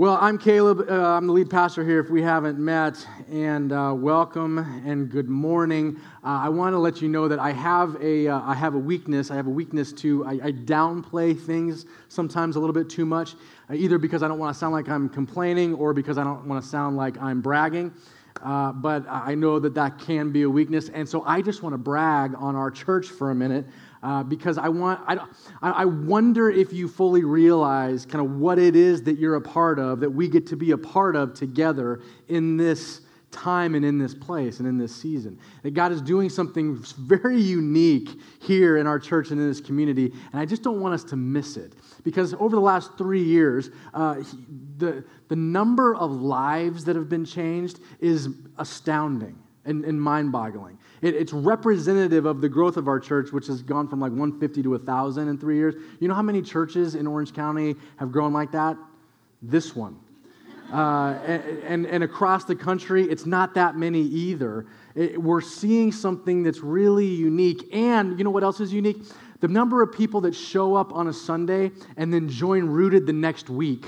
Well, I'm Caleb. Uh, I'm the lead pastor here if we haven't met. And uh, welcome and good morning. Uh, I want to let you know that I have a, uh, I have a weakness. I have a weakness to, I, I downplay things sometimes a little bit too much, uh, either because I don't want to sound like I'm complaining or because I don't want to sound like I'm bragging. Uh, but I know that that can be a weakness. And so I just want to brag on our church for a minute uh, because I want I, I wonder if you fully realize kind of what it is that you're a part of that we get to be a part of together in this time and in this place and in this season. That god is doing something very unique here in our church and in this community and i just don't want us to miss it. Because over the last three years uh, the, the number of lives that have been changed is astounding and, and mind boggling it, it's representative of the growth of our church, which has gone from like 150 to 1,000 in three years. You know how many churches in Orange County have grown like that? This one. Uh, and, and, and, across the country, it's not that many either. It, we're seeing something that's really unique. And you know what else is unique? The number of people that show up on a Sunday and then join Rooted the next week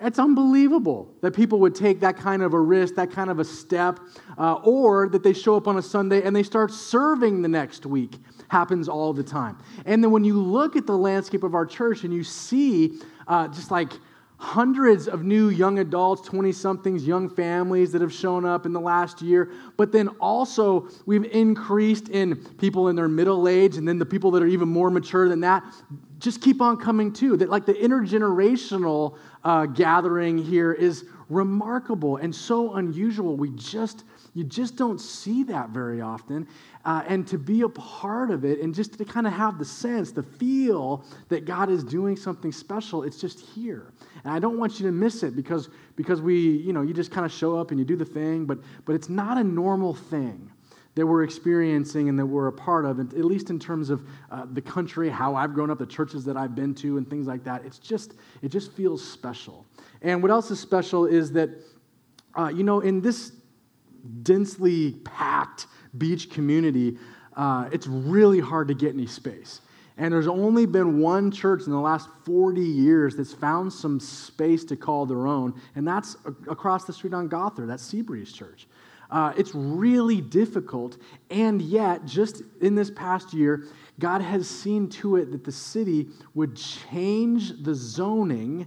it's unbelievable that people would take that kind of a risk, that kind of a step, uh, or that they show up on a Sunday and they start serving the next week. Happens all the time. And then when you look at the landscape of our church and you see uh, just like hundreds of new young adults, 20 somethings, young families that have shown up in the last year. But then also, we've increased in people in their middle age, and then the people that are even more mature than that just keep on coming too. That, like, the intergenerational uh, gathering here is remarkable and so unusual. We just, you just don't see that very often. Uh, and to be a part of it and just to kind of have the sense, the feel that God is doing something special, it's just here. And I don't want you to miss it because, because we, you know, you just kind of show up and you do the thing, but, but it's not a normal thing that we're experiencing and that we're a part of, at least in terms of uh, the country, how I've grown up, the churches that I've been to, and things like that. It's just, it just feels special. And what else is special is that, uh, you know, in this densely packed beach community, uh, it's really hard to get any space. And there's only been one church in the last 40 years that's found some space to call their own, and that's across the street on Gothard, that's Seabreeze Church. Uh, it's really difficult, and yet, just in this past year, God has seen to it that the city would change the zoning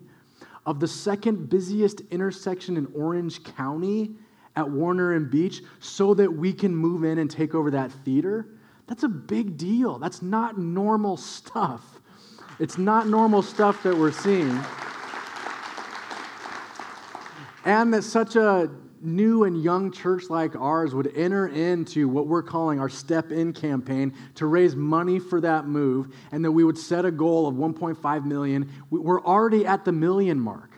of the second busiest intersection in Orange County at Warner and Beach so that we can move in and take over that theater. That's a big deal. That's not normal stuff. It's not normal stuff that we're seeing. And that such a new and young church like ours would enter into what we're calling our Step In campaign to raise money for that move, and that we would set a goal of 1.5 million. We're already at the million mark.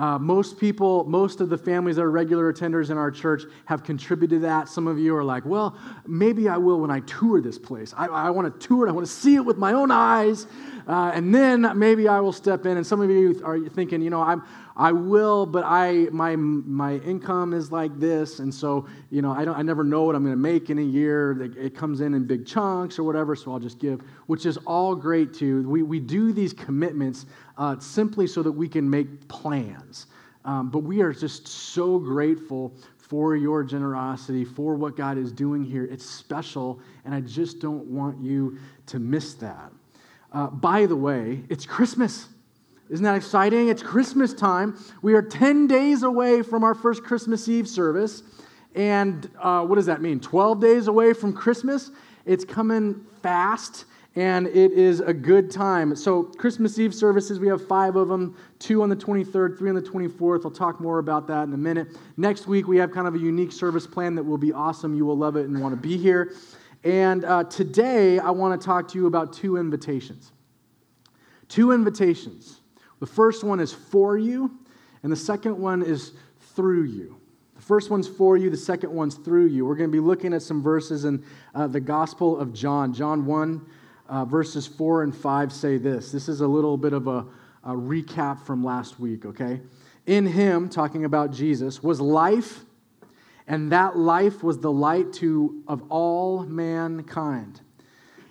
Uh, most people, most of the families that are regular attenders in our church have contributed to that. Some of you are like, well, maybe I will when I tour this place. I, I want to tour it, I want to see it with my own eyes, uh, and then maybe I will step in. And some of you are thinking, you know, I'm, I will, but I my my income is like this, and so you know I don't I never know what I'm going to make in a year. It comes in in big chunks or whatever, so I'll just give, which is all great too. We we do these commitments uh, simply so that we can make plans, um, but we are just so grateful for your generosity, for what God is doing here. It's special, and I just don't want you to miss that. Uh, by the way, it's Christmas. Isn't that exciting? It's Christmas time. We are 10 days away from our first Christmas Eve service. And uh, what does that mean? 12 days away from Christmas? It's coming fast and it is a good time. So, Christmas Eve services, we have five of them two on the 23rd, three on the 24th. I'll talk more about that in a minute. Next week, we have kind of a unique service plan that will be awesome. You will love it and want to be here. And uh, today, I want to talk to you about two invitations. Two invitations. The first one is for you, and the second one is through you. The first one's for you, the second one's through you. We're going to be looking at some verses in uh, the Gospel of John. John 1, uh, verses 4 and 5 say this. This is a little bit of a, a recap from last week, okay? In him, talking about Jesus, was life, and that life was the light to, of all mankind.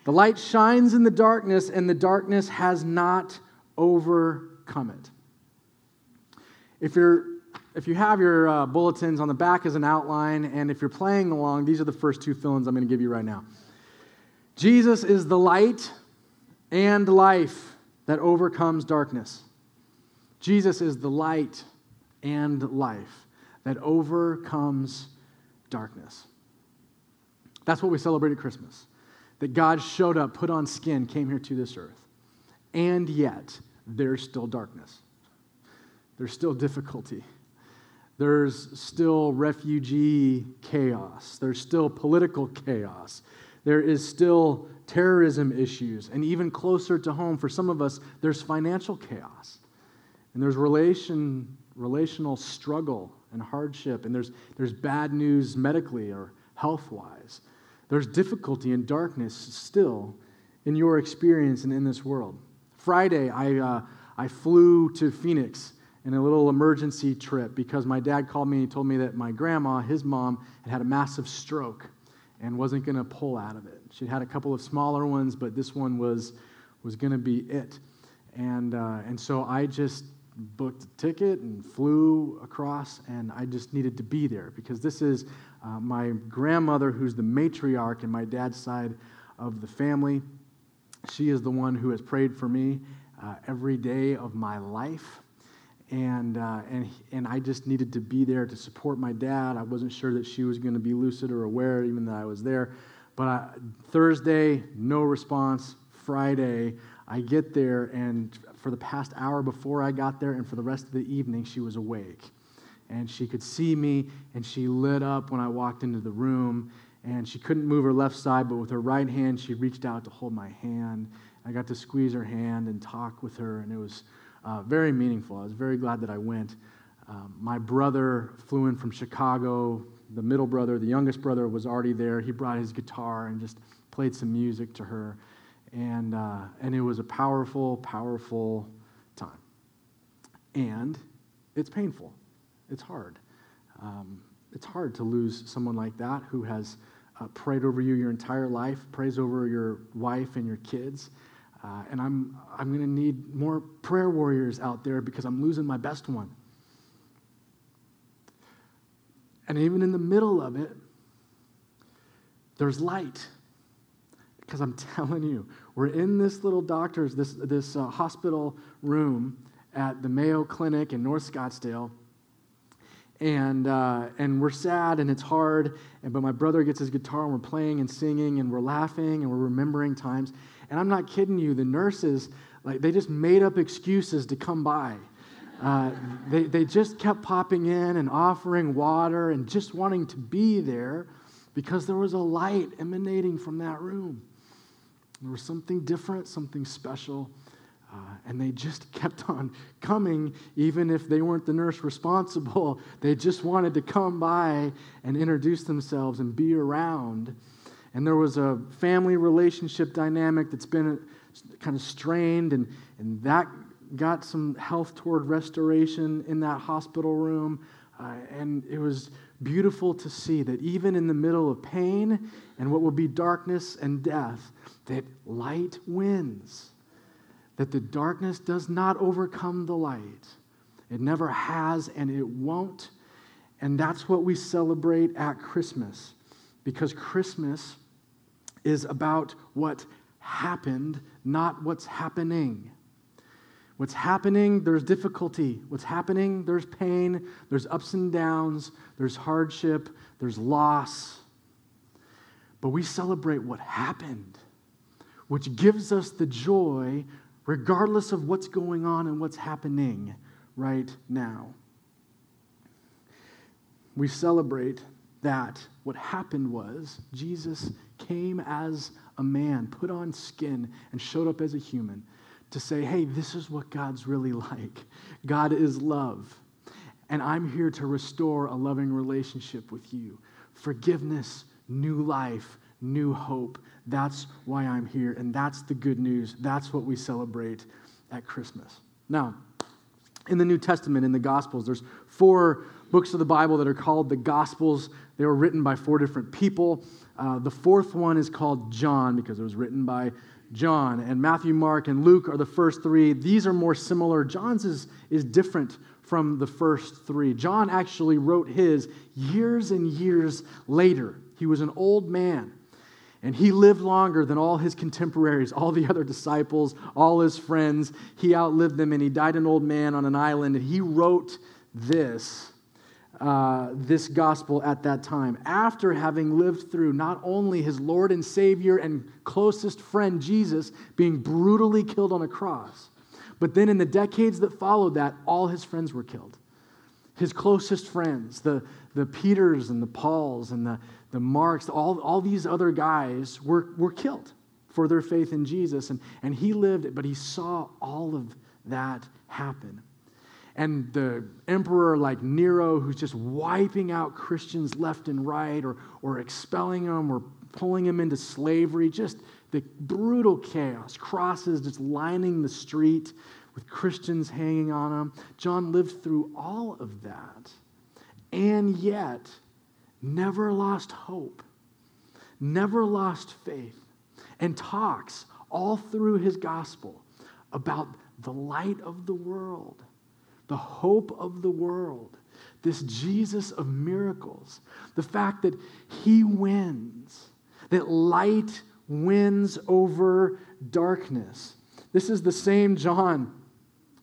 The light shines in the darkness, and the darkness has not overcome it. if you're if you have your uh, bulletins on the back as an outline, and if you're playing along, these are the first two fill ins I'm going to give you right now. Jesus is the light and life that overcomes darkness. Jesus is the light and life that overcomes darkness. That's what we celebrate at Christmas. That God showed up, put on skin, came here to this earth. And yet, there's still darkness. There's still difficulty. There's still refugee chaos. There's still political chaos. There is still terrorism issues. And even closer to home, for some of us, there's financial chaos. And there's relation, relational struggle and hardship. And there's, there's bad news medically or health wise. There's difficulty and darkness still in your experience and in this world. Friday, I, uh, I flew to Phoenix in a little emergency trip because my dad called me and told me that my grandma, his mom, had had a massive stroke and wasn't going to pull out of it. She'd had a couple of smaller ones, but this one was, was going to be it. And, uh, and so I just booked a ticket and flew across, and I just needed to be there because this is uh, my grandmother, who's the matriarch in my dad's side of the family. She is the one who has prayed for me uh, every day of my life and uh, and and I just needed to be there to support my dad. I wasn't sure that she was going to be lucid or aware, even that I was there. But I, Thursday, no response. Friday, I get there, and for the past hour before I got there, and for the rest of the evening, she was awake, and she could see me, and she lit up when I walked into the room. And she couldn't move her left side, but with her right hand, she reached out to hold my hand. I got to squeeze her hand and talk with her, and it was uh, very meaningful. I was very glad that I went. Um, my brother flew in from Chicago. The middle brother, the youngest brother, was already there. He brought his guitar and just played some music to her. And, uh, and it was a powerful, powerful time. And it's painful, it's hard. Um, it's hard to lose someone like that who has uh, prayed over you your entire life, prays over your wife and your kids. Uh, and I'm, I'm going to need more prayer warriors out there because I'm losing my best one. And even in the middle of it, there's light. Because I'm telling you, we're in this little doctor's, this, this uh, hospital room at the Mayo Clinic in North Scottsdale. And, uh, and we're sad and it's hard. And, but my brother gets his guitar and we're playing and singing and we're laughing and we're remembering times. And I'm not kidding you, the nurses, like, they just made up excuses to come by. Uh, they, they just kept popping in and offering water and just wanting to be there because there was a light emanating from that room. There was something different, something special. Uh, and they just kept on coming, even if they weren't the nurse responsible. They just wanted to come by and introduce themselves and be around. And there was a family relationship dynamic that's been kind of strained, and, and that got some health toward restoration in that hospital room. Uh, and it was beautiful to see that even in the middle of pain and what will be darkness and death, that light wins. That the darkness does not overcome the light. It never has and it won't. And that's what we celebrate at Christmas. Because Christmas is about what happened, not what's happening. What's happening, there's difficulty. What's happening, there's pain, there's ups and downs, there's hardship, there's loss. But we celebrate what happened, which gives us the joy regardless of what's going on and what's happening right now. We celebrate that what happened was Jesus came as a man, put on skin, and showed up as a human to say, hey, this is what God's really like. God is love. And I'm here to restore a loving relationship with you. Forgiveness, new life, new hope. That's why I'm here. And that's the good news. That's what we celebrate at Christmas. Now, in the New Testament, in the Gospels, there's four books of the Bible that are called the Gospels. They were written by four different people. Uh, the fourth one is called John because it was written by John, and Matthew, Mark, and Luke are the first three. These are more similar. John's is, is different from the first three. John actually wrote his years and years later. He was an old man, and he lived longer than all his contemporaries, all the other disciples, all his friends. He outlived them, and he died an old man on an island, and he wrote this uh, this gospel at that time, after having lived through not only his Lord and Savior and closest friend Jesus being brutally killed on a cross, but then in the decades that followed that, all his friends were killed. His closest friends, the, the Peters and the Pauls and the, the Marks, all, all these other guys were, were killed for their faith in Jesus. And, and he lived, it, but he saw all of that happen and the emperor like Nero, who's just wiping out Christians left and right or, or expelling them or pulling them into slavery, just the brutal chaos, crosses just lining the street with Christians hanging on them. John lived through all of that and yet never lost hope, never lost faith, and talks all through his gospel about the light of the world the hope of the world, this Jesus of miracles, the fact that he wins, that light wins over darkness. This is the same John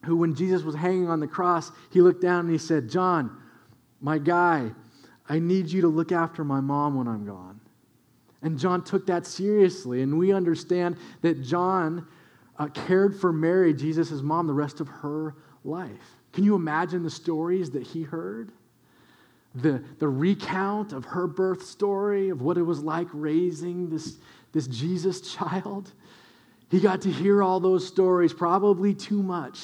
who, when Jesus was hanging on the cross, he looked down and he said, John, my guy, I need you to look after my mom when I'm gone. And John took that seriously. And we understand that John uh, cared for Mary, Jesus' mom, the rest of her life. Can you imagine the stories that he heard? The, the recount of her birth story, of what it was like raising this, this Jesus child. He got to hear all those stories, probably too much,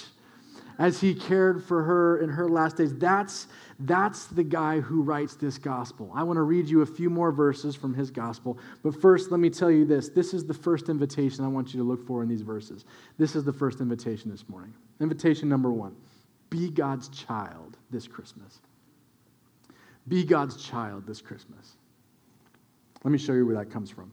as he cared for her in her last days. That's, that's the guy who writes this gospel. I want to read you a few more verses from his gospel. But first, let me tell you this. This is the first invitation I want you to look for in these verses. This is the first invitation this morning. Invitation number one. Be God's child this Christmas. Be God's child this Christmas. Let me show you where that comes from.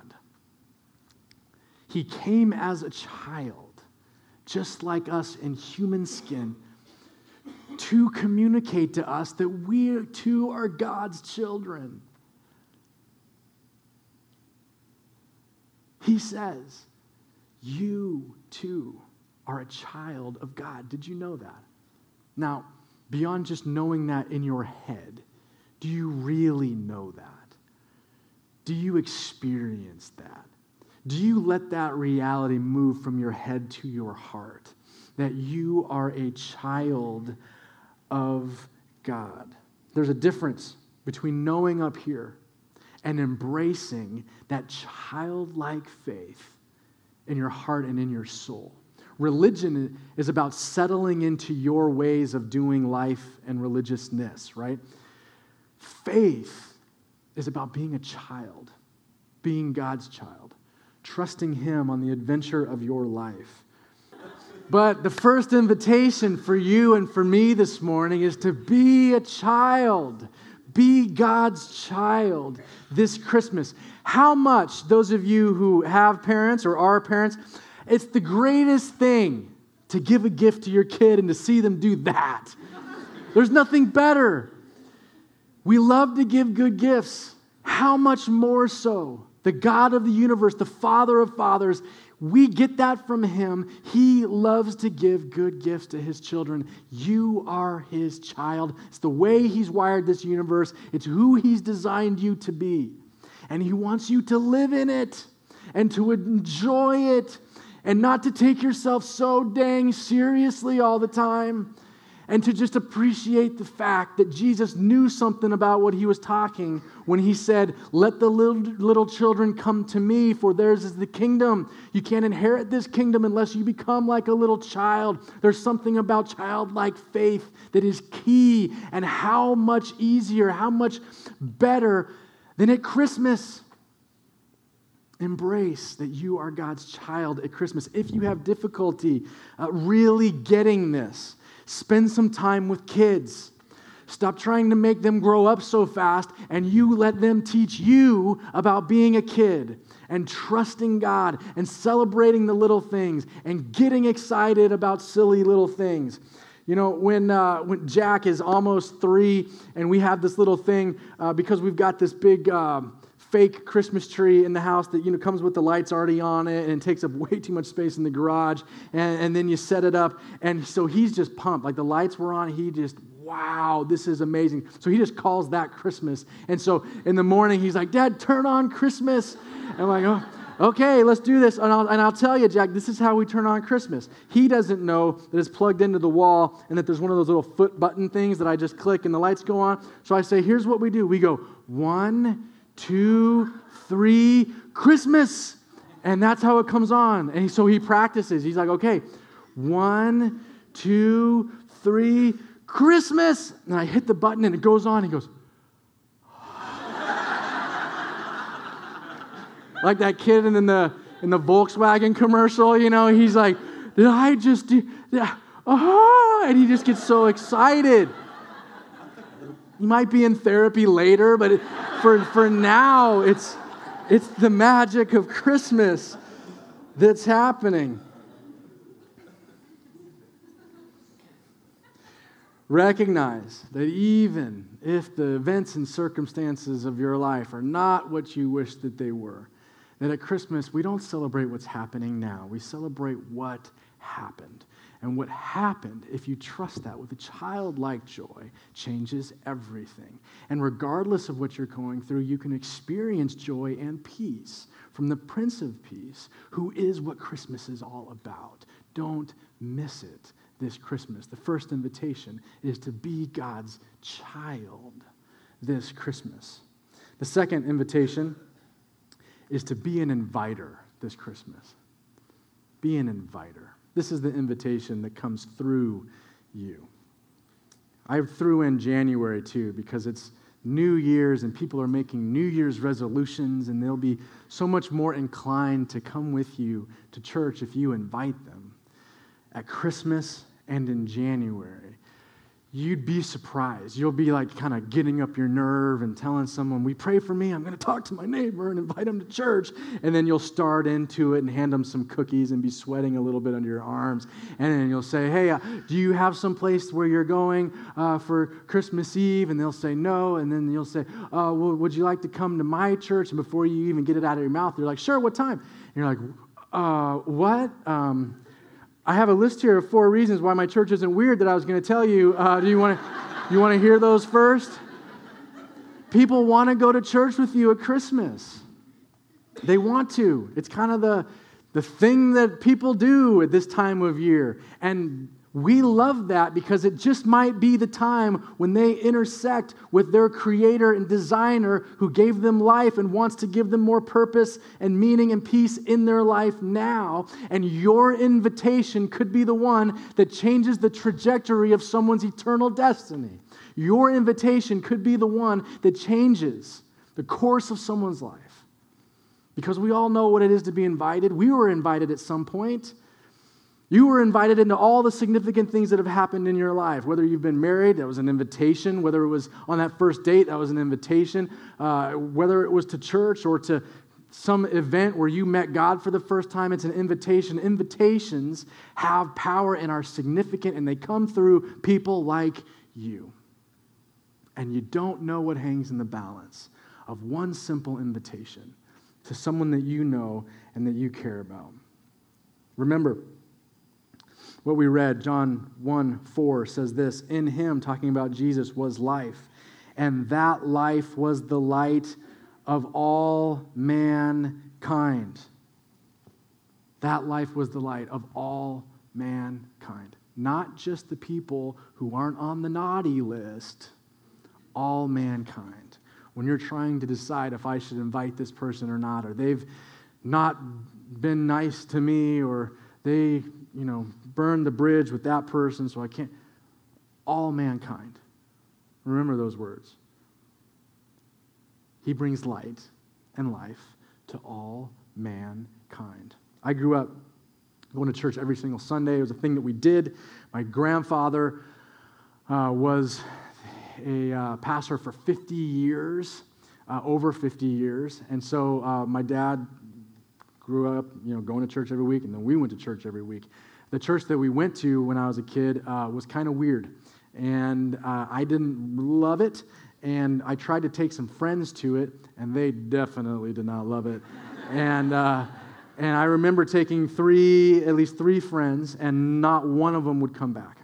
He came as a child, just like us in human skin to communicate to us that we too are God's children. He says, You too are a child of God. Did you know that? Now, beyond just knowing that in your head, do you really know that? Do you experience that? Do you let that reality move from your head to your heart? That you are a child of God. There's a difference between knowing up here and embracing that childlike faith in your heart and in your soul. Religion is about settling into your ways of doing life and religiousness, right? Faith is about being a child, being God's child, trusting Him on the adventure of your life. But the first invitation for you and for me this morning is to be a child. Be God's child this Christmas. How much, those of you who have parents or are parents, it's the greatest thing to give a gift to your kid and to see them do that. There's nothing better. We love to give good gifts. How much more so? The God of the universe, the Father of fathers, we get that from him. He loves to give good gifts to his children. You are his child. It's the way he's wired this universe, it's who he's designed you to be. And he wants you to live in it and to enjoy it and not to take yourself so dang seriously all the time and to just appreciate the fact that Jesus knew something about what he was talking when he said, Let the little, little children come to me, for theirs is the kingdom. You can't inherit this kingdom unless you become like a little child. There's something about childlike faith that is key, and how much easier, how much better than at Christmas. Embrace that you are God's child at Christmas. If you have difficulty uh, really getting this, spend some time with kids. Stop trying to make them grow up so fast, and you let them teach you about being a kid and trusting God and celebrating the little things and getting excited about silly little things. You know, when, uh, when Jack is almost three, and we have this little thing uh, because we've got this big. Uh, fake Christmas tree in the house that you know comes with the lights already on it and it takes up way too much space in the garage. And, and then you set it up, and so he's just pumped. Like the lights were on, he just wow, this is amazing. So he just calls that Christmas. And so in the morning, he's like, Dad, turn on Christmas. And I'm like, oh, okay, let's do this. And I'll, and I'll tell you, Jack, this is how we turn on Christmas. He doesn't know that it's plugged into the wall and that there's one of those little foot button things that I just click and the lights go on. So I say, here's what we do. We go, one, two, three, Christmas. And that's how it comes on. And so he practices. He's like, okay, one, two, three, Christmas. And I hit the button and it goes on. He goes, like that kid in the in the Volkswagen commercial, you know, he's like, did I just do yeah, oh, and he just gets so excited. You might be in therapy later, but it, for, for now, it's, it's the magic of Christmas that's happening. Recognize that even if the events and circumstances of your life are not what you wish that they were, that at Christmas we don't celebrate what's happening now, we celebrate what happened. And what happened, if you trust that with a childlike joy, changes everything. And regardless of what you're going through, you can experience joy and peace from the Prince of Peace, who is what Christmas is all about. Don't miss it this Christmas. The first invitation is to be God's child this Christmas. The second invitation is to be an inviter this Christmas. Be an inviter. This is the invitation that comes through you. I threw in January too because it's New Year's and people are making New Year's resolutions and they'll be so much more inclined to come with you to church if you invite them. At Christmas and in January, you'd be surprised. You'll be like kind of getting up your nerve and telling someone, We pray for me. I'm going to talk to my neighbor and invite him to church. And then you'll start into it and hand them some cookies and be sweating a little bit under your arms. And then you'll say, Hey, uh, do you have some place where you're going uh, for Christmas Eve? And they'll say, No. And then you'll say, uh, well, Would you like to come to my church? And before you even get it out of your mouth, they're like, Sure, what time? And you're like, uh, What? Um, I have a list here of four reasons why my church isn't weird that I was going to tell you. Uh, do you want to you want to hear those first? People want to go to church with you at Christmas. They want to. It's kind of the the thing that people do at this time of year. And we love that because it just might be the time when they intersect with their creator and designer who gave them life and wants to give them more purpose and meaning and peace in their life now. And your invitation could be the one that changes the trajectory of someone's eternal destiny. Your invitation could be the one that changes the course of someone's life. Because we all know what it is to be invited. We were invited at some point. You were invited into all the significant things that have happened in your life. Whether you've been married, that was an invitation. Whether it was on that first date, that was an invitation. Uh, whether it was to church or to some event where you met God for the first time, it's an invitation. Invitations have power and are significant, and they come through people like you. And you don't know what hangs in the balance of one simple invitation to someone that you know and that you care about. Remember, what we read, John 1 4 says this In him, talking about Jesus, was life, and that life was the light of all mankind. That life was the light of all mankind. not just the people who aren't on the naughty list, all mankind. When you're trying to decide if I should invite this person or not, or they've not been nice to me, or they, you know, burn the bridge with that person, so I can't. All mankind. Remember those words. He brings light and life to all mankind. I grew up going to church every single Sunday. It was a thing that we did. My grandfather uh, was a uh, pastor for 50 years, uh, over 50 years. And so uh, my dad grew up, you know, going to church every week, and then we went to church every week. The church that we went to when I was a kid uh, was kind of weird, and uh, I didn't love it. And I tried to take some friends to it, and they definitely did not love it. and and I remember taking three, at least three friends, and not one of them would come back.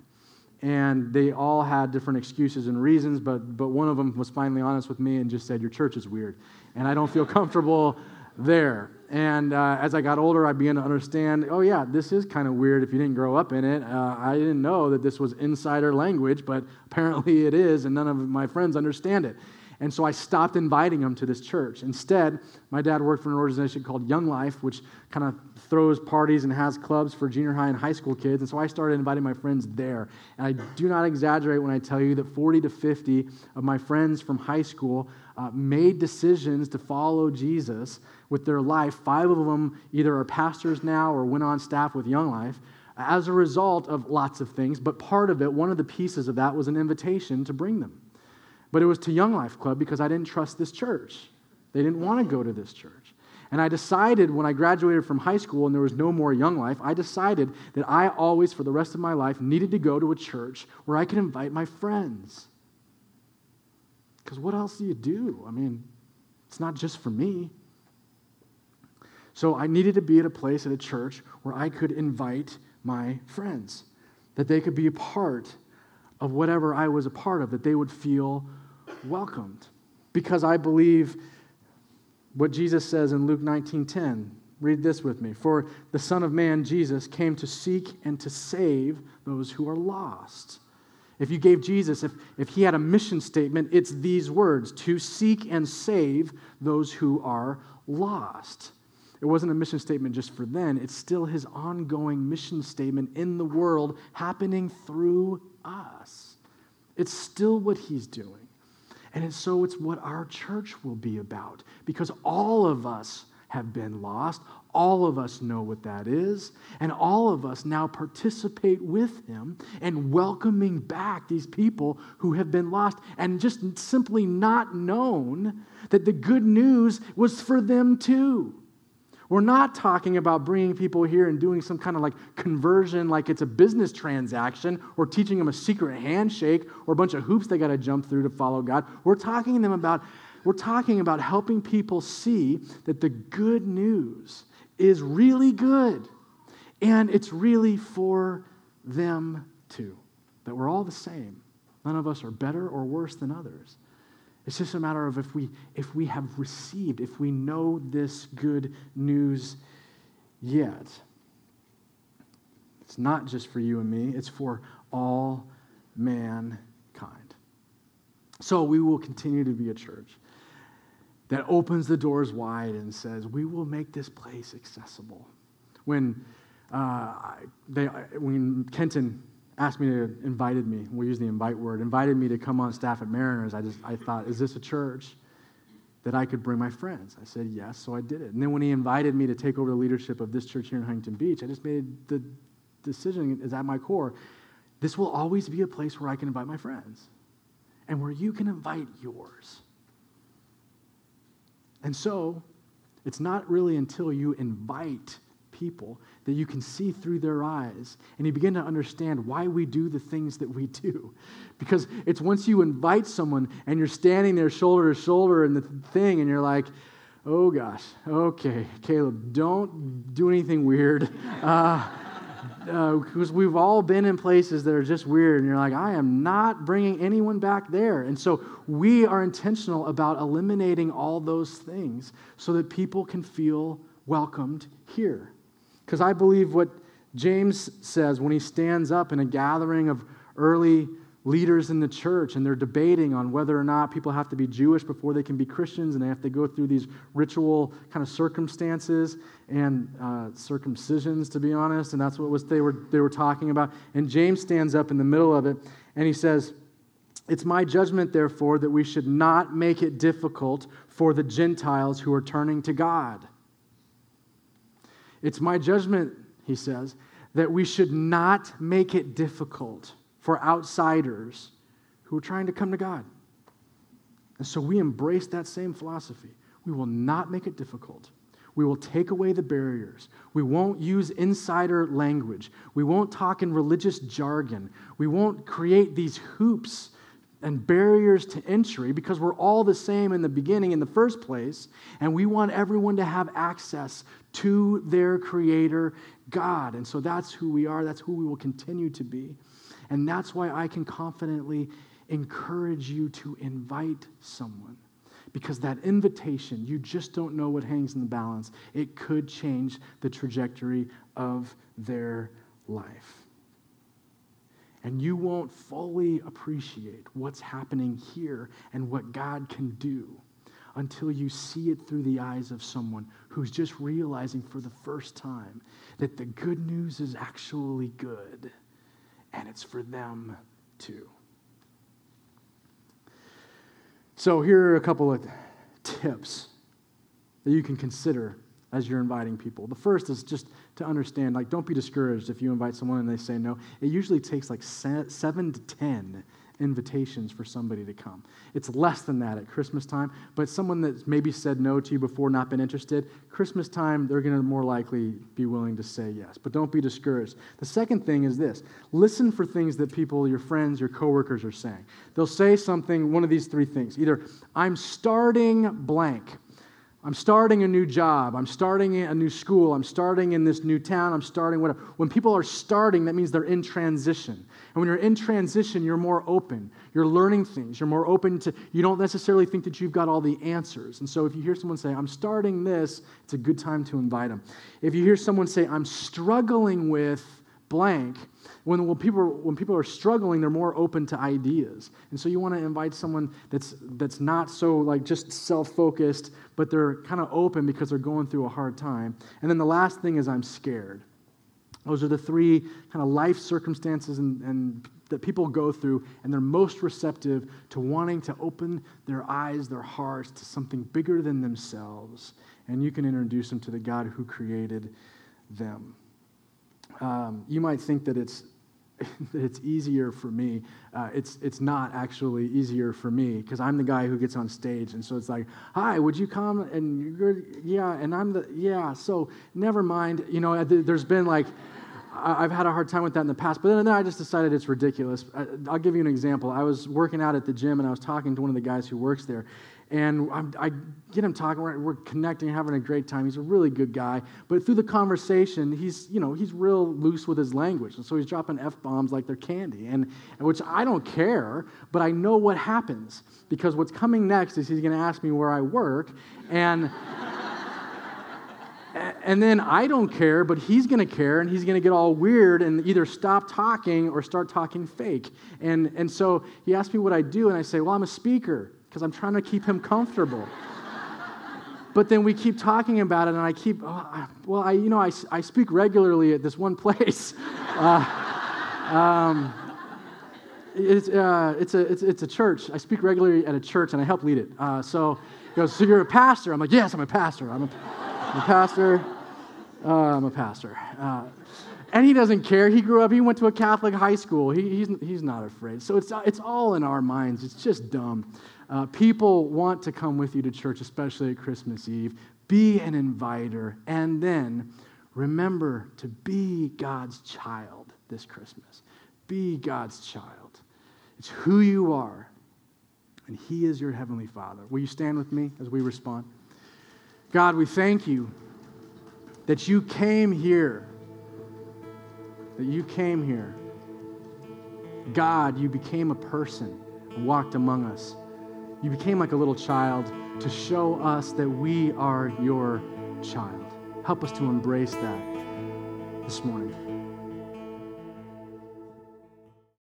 And they all had different excuses and reasons, but, but one of them was finally honest with me and just said, Your church is weird. And I don't feel comfortable there. And uh, as I got older, I began to understand oh, yeah, this is kind of weird if you didn't grow up in it. Uh, I didn't know that this was insider language, but apparently it is, and none of my friends understand it. And so I stopped inviting them to this church. Instead, my dad worked for an organization called Young Life, which kind of throws parties and has clubs for junior high and high school kids. And so I started inviting my friends there. And I do not exaggerate when I tell you that 40 to 50 of my friends from high school uh, made decisions to follow Jesus with their life. Five of them either are pastors now or went on staff with Young Life as a result of lots of things. But part of it, one of the pieces of that was an invitation to bring them. But it was to Young Life Club because I didn't trust this church. They didn't want to go to this church. And I decided when I graduated from high school and there was no more Young Life, I decided that I always, for the rest of my life, needed to go to a church where I could invite my friends. Because what else do you do? I mean, it's not just for me. So I needed to be at a place at a church where I could invite my friends, that they could be a part of whatever I was a part of, that they would feel welcomed. Because I believe what Jesus says in Luke 19:10. Read this with me. For the Son of Man, Jesus, came to seek and to save those who are lost. If you gave Jesus, if, if he had a mission statement, it's these words to seek and save those who are lost. It wasn't a mission statement just for then, it's still his ongoing mission statement in the world happening through us. It's still what he's doing. And so it's what our church will be about because all of us have been lost. All of us know what that is. And all of us now participate with him and welcoming back these people who have been lost and just simply not known that the good news was for them too. We're not talking about bringing people here and doing some kind of like conversion, like it's a business transaction, or teaching them a secret handshake or a bunch of hoops they got to jump through to follow God. We're talking them about we're talking about helping people see that the good news is really good and it's really for them too. That we're all the same. None of us are better or worse than others. It's just a matter of if we, if we have received, if we know this good news yet. It's not just for you and me, it's for all mankind. So we will continue to be a church that opens the doors wide and says, We will make this place accessible. When, uh, they, when Kenton asked me to invited me we'll use the invite word invited me to come on staff at mariners. I just i thought is this a church that i could bring my friends? I said yes so i did it. And then when he invited me to take over the leadership of this church here in huntington beach i just made the decision is at my core this will always be a place where i can invite my friends and where you can invite yours. And so it's not really until you invite people that you can see through their eyes and you begin to understand why we do the things that we do. Because it's once you invite someone and you're standing there shoulder to shoulder in the thing and you're like, oh gosh, okay, Caleb, don't do anything weird. Uh, because uh, we've all been in places that are just weird, and you're like, I am not bringing anyone back there. And so we are intentional about eliminating all those things so that people can feel welcomed here. Because I believe what James says when he stands up in a gathering of early leaders in the church and they're debating on whether or not people have to be Jewish before they can be Christians and they have to go through these ritual kind of circumstances and uh, circumcisions, to be honest. And that's what was they were, they were talking about. And James stands up in the middle of it and he says, It's my judgment, therefore, that we should not make it difficult for the Gentiles who are turning to God. It's my judgment, he says, that we should not make it difficult for outsiders who are trying to come to God. And so we embrace that same philosophy. We will not make it difficult. We will take away the barriers. We won't use insider language. We won't talk in religious jargon. We won't create these hoops and barriers to entry because we're all the same in the beginning, in the first place. And we want everyone to have access to their Creator, God. And so that's who we are. That's who we will continue to be. And that's why I can confidently encourage you to invite someone. Because that invitation, you just don't know what hangs in the balance. It could change the trajectory of their life. And you won't fully appreciate what's happening here and what God can do until you see it through the eyes of someone who's just realizing for the first time that the good news is actually good and it's for them too. So, here are a couple of tips that you can consider as you're inviting people. The first is just to understand like, don't be discouraged if you invite someone and they say no. It usually takes like seven to 10 invitations for somebody to come. It's less than that at Christmas time, but someone that's maybe said no to you before, not been interested, Christmas time, they're going to more likely be willing to say yes. But don't be discouraged. The second thing is this listen for things that people, your friends, your coworkers are saying. They'll say something, one of these three things either, I'm starting blank. I'm starting a new job. I'm starting a new school. I'm starting in this new town. I'm starting whatever. When people are starting, that means they're in transition. And when you're in transition, you're more open. You're learning things. You're more open to, you don't necessarily think that you've got all the answers. And so if you hear someone say, I'm starting this, it's a good time to invite them. If you hear someone say, I'm struggling with blank, when, when, people, when people are struggling, they're more open to ideas. And so you want to invite someone that's, that's not so like just self-focused, but they're kind of open because they're going through a hard time. And then the last thing is I'm scared. Those are the three kind of life circumstances and, and that people go through, and they're most receptive to wanting to open their eyes, their hearts to something bigger than themselves. And you can introduce them to the God who created them um, you might think that it's it's easier for me. Uh, it's it's not actually easier for me because I'm the guy who gets on stage, and so it's like, "Hi, would you come?" And you're, yeah, and I'm the yeah. So never mind. You know, there's been like. I've had a hard time with that in the past, but then I just decided it's ridiculous. I'll give you an example. I was working out at the gym and I was talking to one of the guys who works there, and I'm, i get him talking. We're, we're, connecting, having a great time. He's a really good guy. But through the conversation, he's you know he's real loose with his language, and so he's dropping f bombs like they're candy, and, and which I don't care. But I know what happens because what's coming next is he's going to ask me where I work, and. and then I don't care, but he's going to care, and he's going to get all weird and either stop talking or start talking fake. And, and so he asked me what I do, and I say, Well, I'm a speaker because I'm trying to keep him comfortable. but then we keep talking about it, and I keep, oh, well, I, you know, I, I speak regularly at this one place. Uh, um, it's, uh, it's, a, it's, it's a church. I speak regularly at a church, and I help lead it. Uh, so he goes, So you're a pastor? I'm like, Yes, I'm a pastor. I'm a, I'm a pastor. Uh, I'm a pastor. Uh, and he doesn't care. He grew up, he went to a Catholic high school. He, he's, he's not afraid. So it's, it's all in our minds. It's just dumb. Uh, people want to come with you to church, especially at Christmas Eve. Be an inviter. And then remember to be God's child this Christmas. Be God's child. It's who you are, and He is your Heavenly Father. Will you stand with me as we respond? God, we thank you that you came here. That you came here. God, you became a person and walked among us. You became like a little child to show us that we are your child. Help us to embrace that this morning.